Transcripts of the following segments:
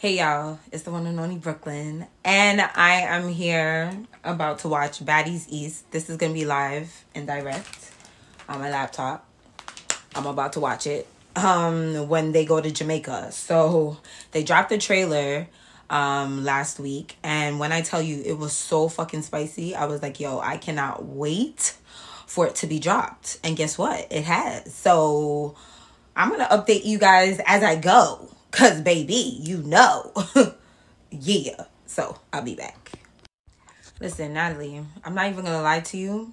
Hey y'all, it's the one and only Brooklyn, and I am here about to watch Baddies East. This is gonna be live and direct on my laptop. I'm about to watch it um when they go to Jamaica. So they dropped the trailer um last week and when I tell you it was so fucking spicy, I was like, yo, I cannot wait for it to be dropped. And guess what? It has. So I'm gonna update you guys as I go. Cause baby, you know. yeah. So I'll be back. Listen, Natalie, I'm not even gonna lie to you.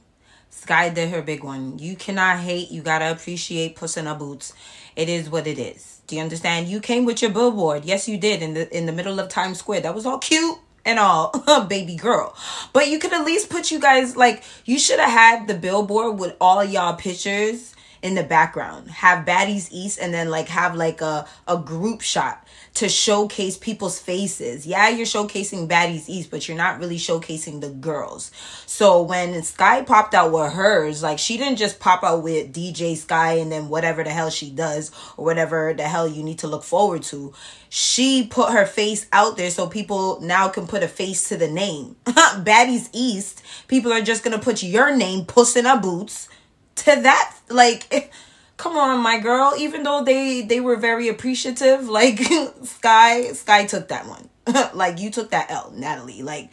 Sky did her big one. You cannot hate, you gotta appreciate Puss in her boots. It is what it is. Do you understand? You came with your billboard. Yes, you did in the in the middle of Times Square. That was all cute and all, baby girl. But you could at least put you guys like you should have had the billboard with all y'all pictures in the background. Have Baddies East and then like have like a, a group shot to showcase people's faces. Yeah, you're showcasing Baddies East, but you're not really showcasing the girls. So when Sky popped out with hers, like she didn't just pop out with DJ Sky and then whatever the hell she does or whatever the hell you need to look forward to. She put her face out there so people now can put a face to the name. Baddies East, people are just gonna put your name, Puss in a Boots to that like come on my girl even though they they were very appreciative like sky sky took that one. Like you took that l natalie. Like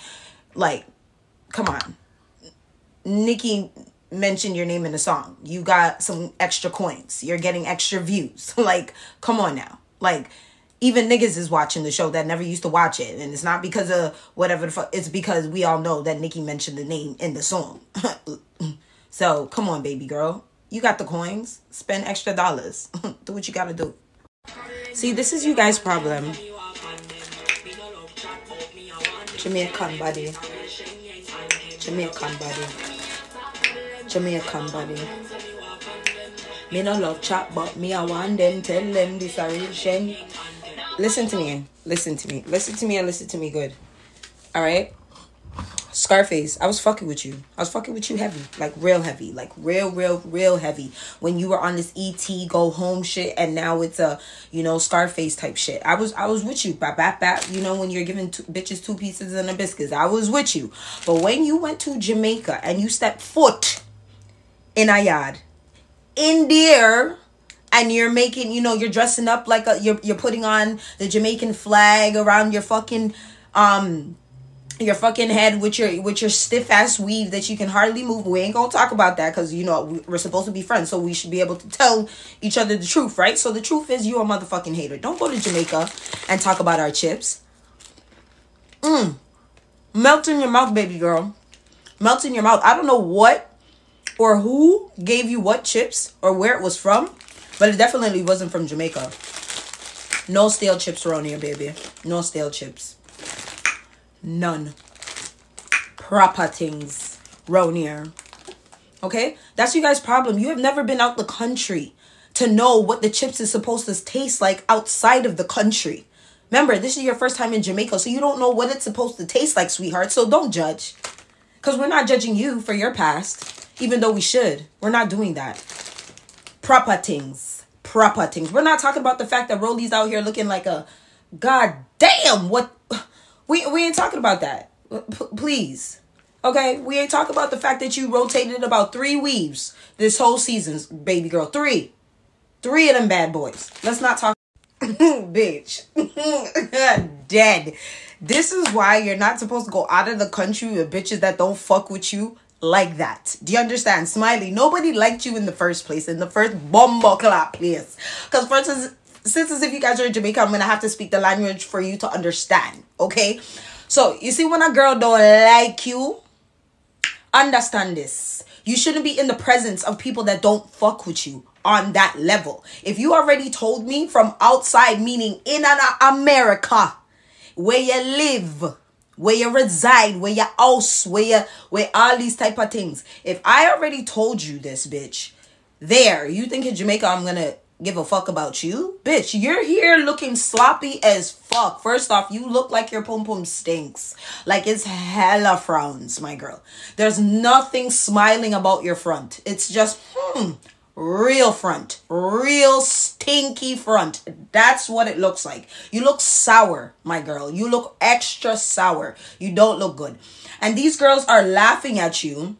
like come on. Nikki mentioned your name in the song. You got some extra coins. You're getting extra views. Like come on now. Like even niggas is watching the show that never used to watch it. And it's not because of whatever the fuck it's because we all know that nikki mentioned the name in the song So come on, baby girl. You got the coins. Spend extra dollars. do what you gotta do. See, this is you guys' problem. Jamaican body. Jamaican body. Jamaican body. Me no love chat, but me I want them tell them this a real shame. Listen to me. Listen to me. Listen to me and listen to me good. Alright? Scarface, I was fucking with you. I was fucking with you heavy, like real heavy, like real, real, real heavy. When you were on this ET go home shit, and now it's a you know Scarface type shit. I was I was with you, bap bap bap. You know when you're giving two, bitches two pieces and a biscuit. I was with you. But when you went to Jamaica and you stepped foot in a yard, in there and you're making you know you're dressing up like a you're you're putting on the Jamaican flag around your fucking um your fucking head with your with your stiff ass weave that you can hardly move. We ain't gonna talk about that because you know we're supposed to be friends, so we should be able to tell each other the truth, right? So the truth is, you a motherfucking hater. Don't go to Jamaica and talk about our chips. Mmm, melt in your mouth, baby girl. Melt in your mouth. I don't know what or who gave you what chips or where it was from, but it definitely wasn't from Jamaica. No stale chips around here, baby. No stale chips. None. Proper things round here. Okay? That's you guys' problem. You have never been out the country to know what the chips is supposed to taste like outside of the country. Remember, this is your first time in Jamaica, so you don't know what it's supposed to taste like, sweetheart. So don't judge. Because we're not judging you for your past, even though we should. We're not doing that. Proper things. Proper things. We're not talking about the fact that Rolly's out here looking like a god damn what we we ain't talking about that. P- please. Okay, we ain't talking about the fact that you rotated about three weaves this whole season, baby girl. Three. Three of them bad boys. Let's not talk bitch. Dead. This is why you're not supposed to go out of the country with bitches that don't fuck with you like that. Do you understand? Smiley, nobody liked you in the first place, in the first bomba clap place. Because for instance, since as if you guys are in Jamaica, I'm gonna have to speak the language for you to understand. Okay. So you see, when a girl don't like you, understand this. You shouldn't be in the presence of people that don't fuck with you on that level. If you already told me from outside, meaning in an America, where you live, where you reside, where your house, where you, where all these type of things. If I already told you this, bitch, there, you think in Jamaica I'm gonna give a fuck about you? Bitch, you're here looking sloppy as fuck. First off, you look like your pum pum stinks. Like it's hella frowns, my girl. There's nothing smiling about your front. It's just, hmm, real front, real stinky front. That's what it looks like. You look sour, my girl. You look extra sour. You don't look good. And these girls are laughing at you,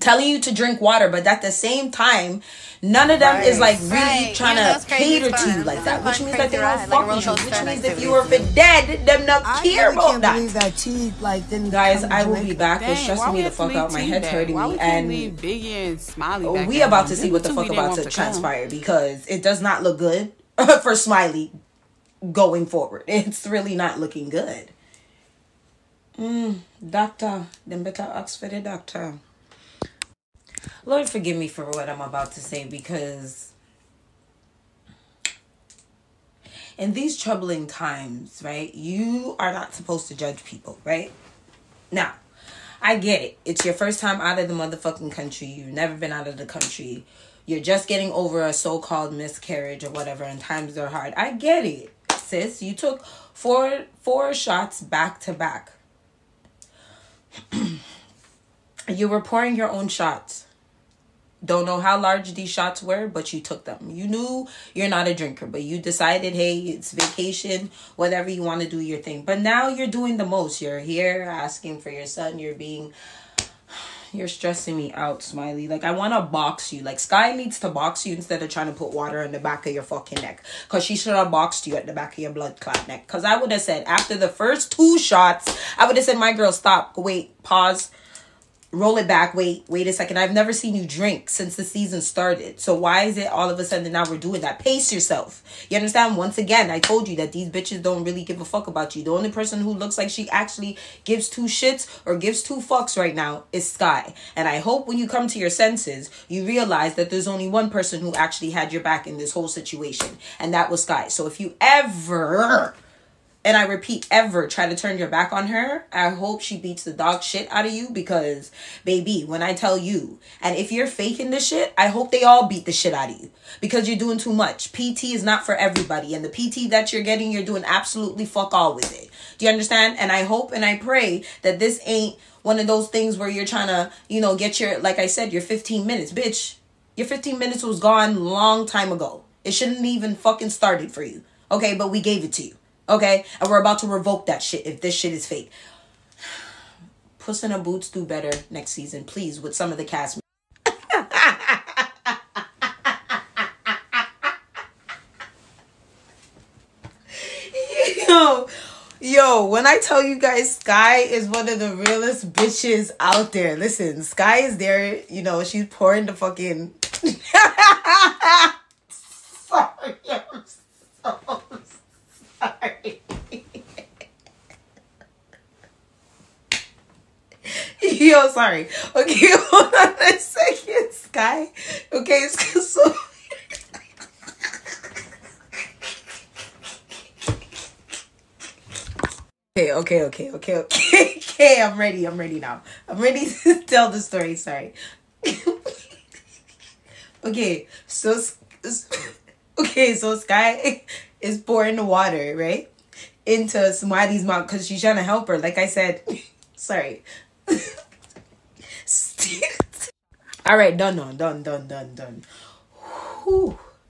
telling you to drink water, but at the same time, none of them right. is like really right. trying know, to cater to you like that, which means that they don't fuck with you. Which means if you were for dead, them not I care really about that. that T like. Guys, I will be back. It's stressing me the fuck out. My head's hurting me, and Biggie and Smiley. We about to see what the fuck about to transpire because it does not look good for Smiley going forward. It's really not looking good. Mm, doctor, then better ask for the doctor. Lord, forgive me for what I'm about to say because in these troubling times, right, you are not supposed to judge people, right? Now, I get it. It's your first time out of the motherfucking country. You've never been out of the country. You're just getting over a so called miscarriage or whatever, and times are hard. I get it, sis. You took four four shots back to back. you were pouring your own shots. Don't know how large these shots were, but you took them. You knew you're not a drinker, but you decided, hey, it's vacation, whatever you want to do your thing. But now you're doing the most. You're here asking for your son. You're being you're stressing me out, Smiley. Like I want to box you. Like Sky needs to box you instead of trying to put water on the back of your fucking neck. Cause she should have boxed you at the back of your blood clot neck. Cause I would have said after the first two shots, I would have said, "My girl, stop, wait, pause." Roll it back. Wait, wait a second. I've never seen you drink since the season started. So why is it all of a sudden now we're doing that? Pace yourself. You understand? Once again, I told you that these bitches don't really give a fuck about you. The only person who looks like she actually gives two shits or gives two fucks right now is Sky. And I hope when you come to your senses, you realize that there's only one person who actually had your back in this whole situation, and that was Sky. So if you ever and I repeat, ever try to turn your back on her, I hope she beats the dog shit out of you because, baby, when I tell you, and if you're faking this shit, I hope they all beat the shit out of you because you're doing too much. PT is not for everybody, and the PT that you're getting, you're doing absolutely fuck all with it. Do you understand? And I hope and I pray that this ain't one of those things where you're trying to, you know, get your, like I said, your 15 minutes. Bitch, your 15 minutes was gone long time ago. It shouldn't even fucking started for you. Okay, but we gave it to you. Okay? And we're about to revoke that shit if this shit is fake. Puss in a Boots do better next season, please, with some of the cast. yo, yo, when I tell you guys, Sky is one of the realest bitches out there. Listen, Sky is there, you know, she's pouring the fucking. Sorry, I'm so sorry. Yo, sorry. Okay, hold on a second, Sky. Okay, so. Okay, okay, okay, okay, okay, okay. I'm ready. I'm ready now. I'm ready to tell the story. Sorry. okay, so okay, so Sky is pouring the water, right? Into Smiley's mouth because she's trying to help her. Like I said, sorry. All right, done, done, done, done, done, done.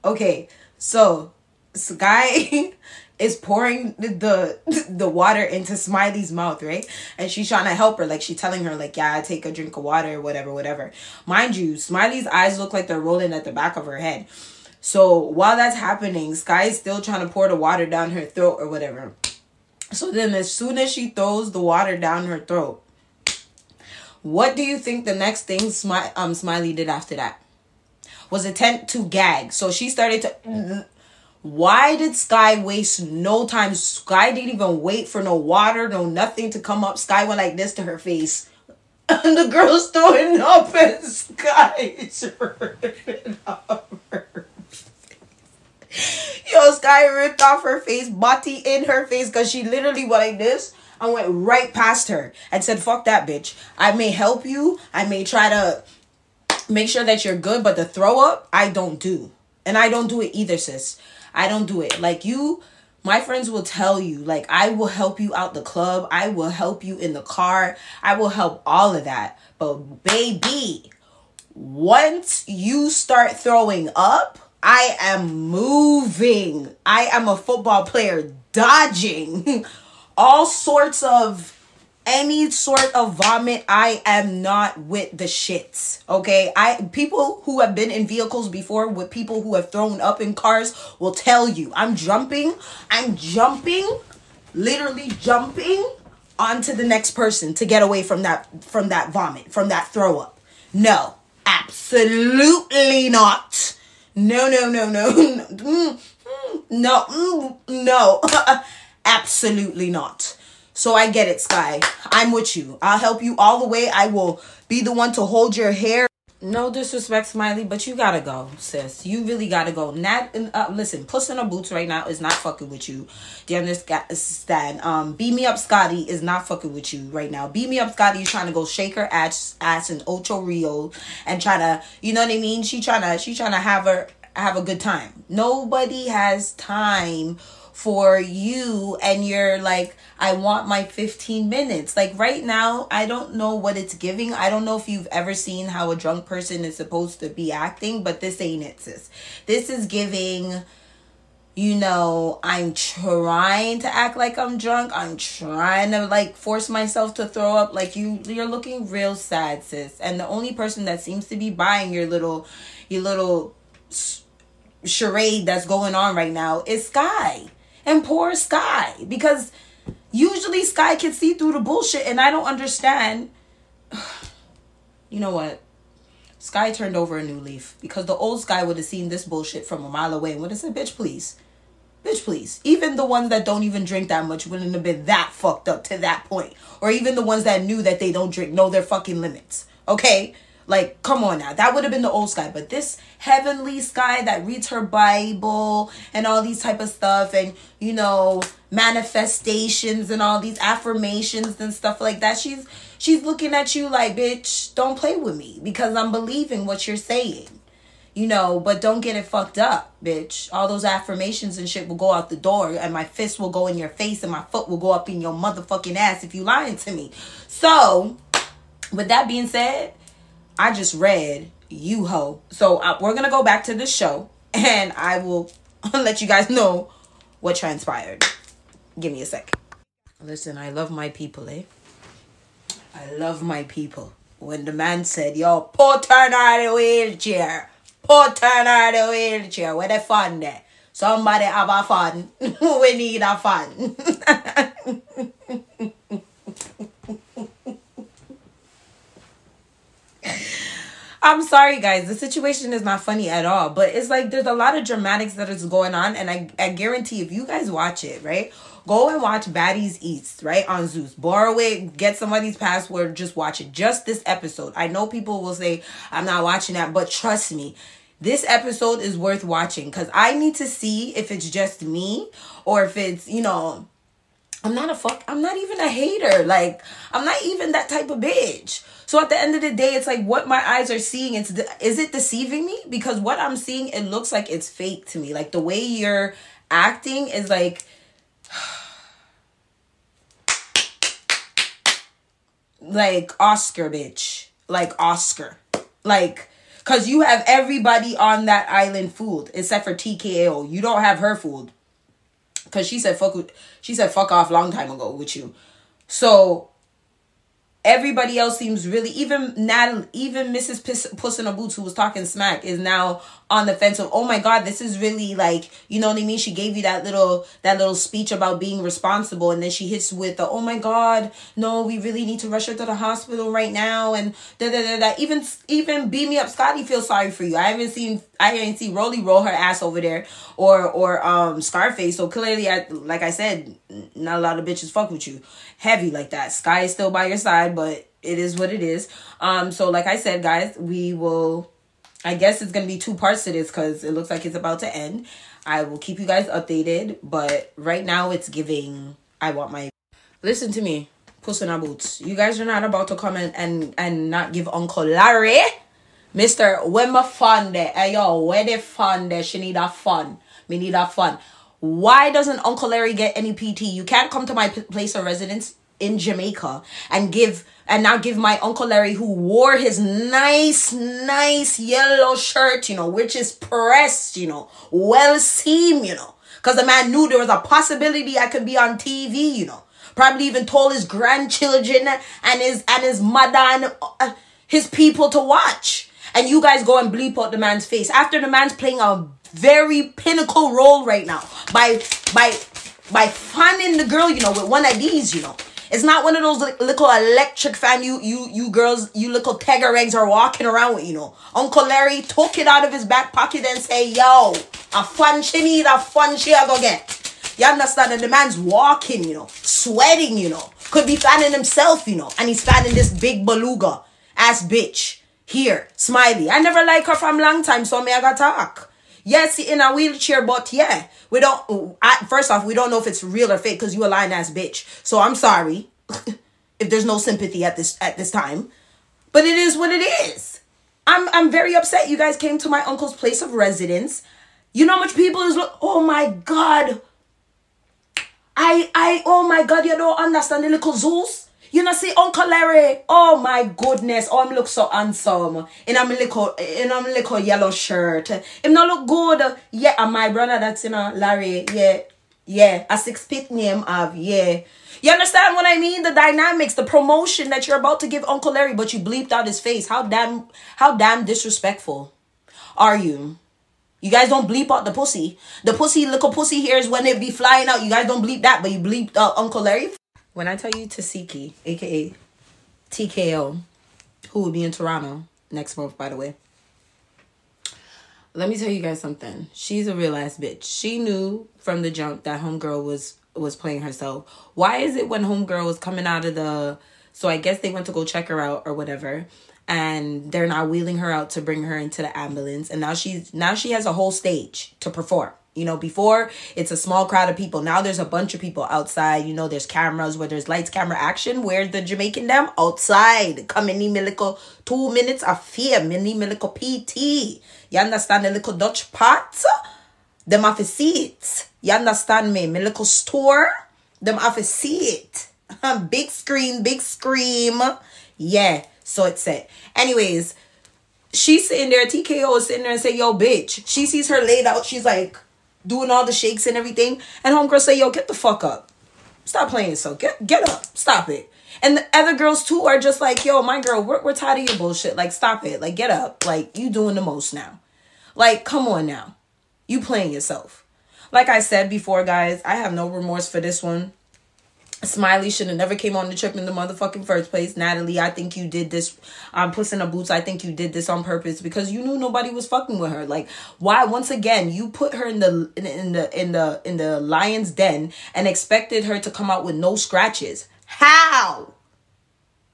Okay, so Sky is pouring the the water into Smiley's mouth, right? And she's trying to help her, like she's telling her, like, yeah, take a drink of water, whatever, whatever. Mind you, Smiley's eyes look like they're rolling at the back of her head. So while that's happening, Sky is still trying to pour the water down her throat or whatever. So then, as soon as she throws the water down her throat, what do you think the next thing Smi- um, Smiley did after that? Was attempt to gag. So she started to. Why did Sky waste no time? Sky didn't even wait for no water, no nothing to come up. Sky went like this to her face. And the girl's throwing up and Sky is up her Yo, Sky ripped off her face, body in her face, because she literally went like this I went right past her and said, fuck that bitch. I may help you. I may try to make sure that you're good, but the throw up, I don't do. And I don't do it either, sis. I don't do it. Like you, my friends will tell you, like, I will help you out the club. I will help you in the car. I will help all of that. But baby, once you start throwing up, I am moving. I am a football player dodging all sorts of any sort of vomit i am not with the shits okay? I people who have been in vehicles before with people who have thrown up in cars will tell you i'm jumping i'm jumping literally jumping onto the next person to get away from that from that vomit from that throw up. No absolutely not. No no no no no mm, mm, no mm, no absolutely not so I get it, Sky. I'm with you. I'll help you all the way. I will be the one to hold your hair. No disrespect, Smiley, but you gotta go, sis. You really gotta go. Nat, uh, listen, Puss in her boots right now is not fucking with you. Do you understand? Um, beat me up, Scotty is not fucking with you right now. Beat me up, Scotty is trying to go shake her ass, ass in Ocho Rio and try to, you know what I mean? She trying to, she trying to have her have a good time. Nobody has time for you and you're like I want my 15 minutes. Like right now, I don't know what it's giving. I don't know if you've ever seen how a drunk person is supposed to be acting, but this ain't it, sis. This is giving you know, I'm trying to act like I'm drunk. I'm trying to like force myself to throw up. Like you, you're looking real sad, sis. And the only person that seems to be buying your little, your little charade that's going on right now is Sky and poor Sky because usually Sky can see through the bullshit and I don't understand. you know what? Sky turned over a new leaf because the old Sky would have seen this bullshit from a mile away and would have said, bitch, please. Bitch, please. Even the ones that don't even drink that much wouldn't have been that fucked up to that point. Or even the ones that knew that they don't drink know their fucking limits. Okay? Like, come on now. That would have been the old sky. But this heavenly sky that reads her Bible and all these type of stuff and, you know, manifestations and all these affirmations and stuff like that. She's she's looking at you like, bitch, don't play with me because I'm believing what you're saying. You know, but don't get it fucked up, bitch. All those affirmations and shit will go out the door and my fist will go in your face and my foot will go up in your motherfucking ass if you lying to me. So, with that being said, I just read you ho. So uh, we're gonna go back to the show, and I will let you guys know what transpired. Give me a sec. Listen, I love my people, eh? I love my people. When the man said, "Yo, put her out the wheelchair, put her out the wheelchair," where the fun there? Somebody have a fun. we need a fun. I'm sorry, guys. The situation is not funny at all. But it's like there's a lot of dramatics that is going on, and I, I guarantee if you guys watch it, right? Go and watch Baddies East, right? On Zeus. Borrow it, get somebody's password, just watch it. Just this episode. I know people will say, I'm not watching that, but trust me, this episode is worth watching because I need to see if it's just me or if it's, you know, I'm not a fuck. I'm not even a hater. Like I'm not even that type of bitch. So at the end of the day, it's like what my eyes are seeing. It's de- is it deceiving me? Because what I'm seeing, it looks like it's fake to me. Like the way you're acting is like. like Oscar, bitch. Like Oscar. Like, cause you have everybody on that island fooled except for TKO. You don't have her fooled because she said fuck she said fuck off long time ago with you. So everybody else seems really even Natalie, even Mrs. Puss in a Boots who was talking smack is now on the fence of oh my god this is really like you know what I mean? She gave you that little that little speech about being responsible and then she hits with the oh my god no we really need to rush her to the hospital right now and da da da da. Even even beat me up Scotty feels sorry for you. I haven't seen I haven't seen Rolly roll her ass over there or or um Scarface. So clearly I like I said not a lot of bitches fuck with you heavy like that. Sky is still by your side but it is what it is. Um so like I said guys we will I guess it's gonna be two parts to this because it looks like it's about to end. I will keep you guys updated, but right now it's giving. I want my. Listen to me, Puss in our boots. You guys are not about to come and and, and not give Uncle Larry, Mister, where my fun there? Hey yo, where the fun there? She need a fun. Me need a fun. Why doesn't Uncle Larry get any PT? You can't come to my p- place of residence in Jamaica and give and now give my uncle Larry who wore his nice nice yellow shirt, you know, which is pressed, you know, well seam, you know. Cuz the man knew there was a possibility I could be on TV, you know. Probably even told his grandchildren and his and his mother and uh, his people to watch. And you guys go and bleep out the man's face after the man's playing a very pinnacle role right now by by by finding the girl, you know, with one of these, you know. It's not one of those little electric fan you you you girls, you little tegger eggs are walking around with, you know. Uncle Larry took it out of his back pocket and say, yo, a fun she need, a fun she I go get. You understand? And the man's walking, you know, sweating, you know. Could be fanning himself, you know. And he's fanning this big beluga ass bitch. Here, Smiley. I never like her from long time, so me I got talk. Yes, in a wheelchair, but yeah, we don't. I, first off, we don't know if it's real or fake because you a lying ass bitch. So I'm sorry if there's no sympathy at this at this time, but it is what it is. I'm I'm very upset. You guys came to my uncle's place of residence. You know how much people is. Oh my god. I I oh my god. You don't understand the little Zeus. You know, see Uncle Larry. Oh my goodness. Oh, him look so handsome. In a little, in a little yellow shirt. Him not look good. Yeah, and my brother that's you know Larry. Yeah, yeah. A six feet name of yeah. You understand what I mean? The dynamics, the promotion that you're about to give Uncle Larry, but you bleeped out his face. How damn, how damn disrespectful are you? You guys don't bleep out the pussy. The pussy, little pussy here is when it be flying out. You guys don't bleep that, but you bleeped uh, Uncle Larry. When I tell you Tasiki, aka TKO, who will be in Toronto next month, by the way. Let me tell you guys something. She's a real ass bitch. She knew from the jump that homegirl was was playing herself. Why is it when homegirl was coming out of the so I guess they went to go check her out or whatever and they're now wheeling her out to bring her into the ambulance and now she's now she has a whole stage to perform you know, before it's a small crowd of people. Now there's a bunch of people outside. You know, there's cameras where there's lights, camera, action. Where's the Jamaican them? Outside. Come in little two minutes of fear. Mini little PT. You understand the little Dutch pot? Them have to see it. You understand me? Me little store. Them have to see it. big screen, big scream. Yeah. So it's it. Anyways, she's sitting there. TKO is sitting there and say, yo, bitch. She sees her laid out. She's like, doing all the shakes and everything. And homegirl say, yo, get the fuck up. Stop playing so. Get get up. Stop it. And the other girls too are just like, yo, my girl, we're, we're tired of your bullshit. Like, stop it. Like, get up. Like, you doing the most now. Like, come on now. You playing yourself. Like I said before, guys, I have no remorse for this one. Smiley should have never came on the trip in the motherfucking first place. Natalie, I think you did this. Um, Puss in the Boots, I think you did this on purpose because you knew nobody was fucking with her. Like, why? Once again, you put her in the in, in the in the in the lion's den and expected her to come out with no scratches. How?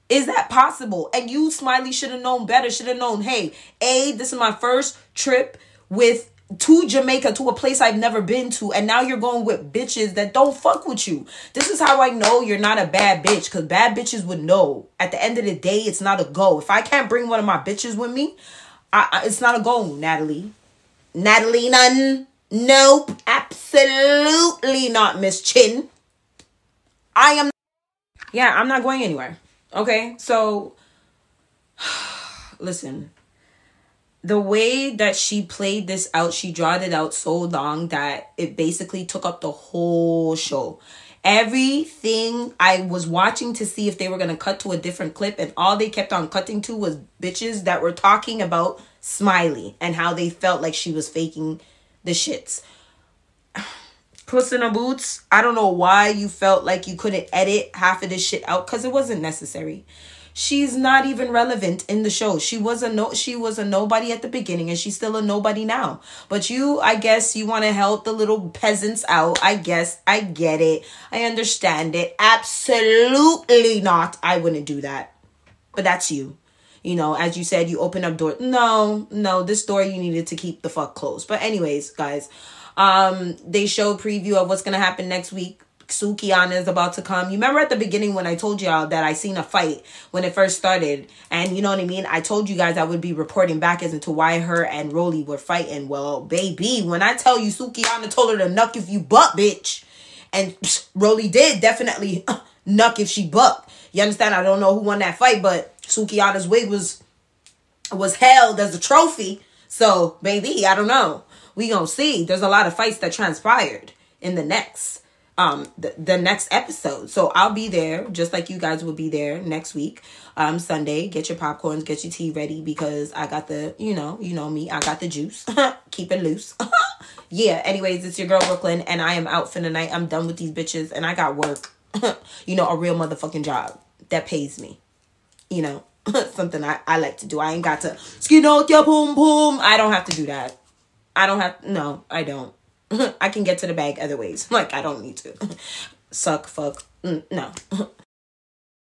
Is that possible? And you, Smiley, should have known better. Should have known, hey, A, this is my first trip with to Jamaica to a place I've never been to and now you're going with bitches that don't fuck with you. This is how I know you're not a bad bitch cuz bad bitches would know. At the end of the day, it's not a go. If I can't bring one of my bitches with me, I, I, it's not a go, Natalie. Natalie none. Nope, absolutely not Miss Chin. I am Yeah, I'm not going anywhere. Okay? So listen, the way that she played this out, she drawed it out so long that it basically took up the whole show. Everything I was watching to see if they were going to cut to a different clip, and all they kept on cutting to was bitches that were talking about Smiley and how they felt like she was faking the shits. Puss in a Boots, I don't know why you felt like you couldn't edit half of this shit out because it wasn't necessary she's not even relevant in the show. She was a no she was a nobody at the beginning and she's still a nobody now. But you I guess you want to help the little peasants out. I guess I get it. I understand it. Absolutely not. I wouldn't do that. But that's you. You know, as you said, you open up door. No, no, this door you needed to keep the fuck closed. But anyways, guys, um, they show preview of what's gonna happen next week Sukihana is about to come. You remember at the beginning when I told y'all that I seen a fight when it first started, and you know what I mean? I told you guys I would be reporting back as to why her and Rolly were fighting. Well, baby, when I tell you Sukihana told her to knuck if you butt, bitch, and Rolly did definitely Nuck if she buck. You understand? I don't know who won that fight, but Sukihana's wig was was held as a trophy. So, baby, I don't know. We gonna see. There's a lot of fights that transpired in the next um the, the next episode. So I'll be there just like you guys will be there next week. Um Sunday. Get your popcorns, get your tea ready because I got the, you know, you know me, I got the juice. Keep it loose. yeah, anyways, it's your girl Brooklyn and I am out for the night. I'm done with these bitches and I got work. you know, a real motherfucking job that pays me. You know, something I, I like to do. I ain't got to skin out your boom boom. I don't have to do that. I don't have no, I don't. I can get to the bag other ways. Like I don't need to. Suck, fuck. Mm, no.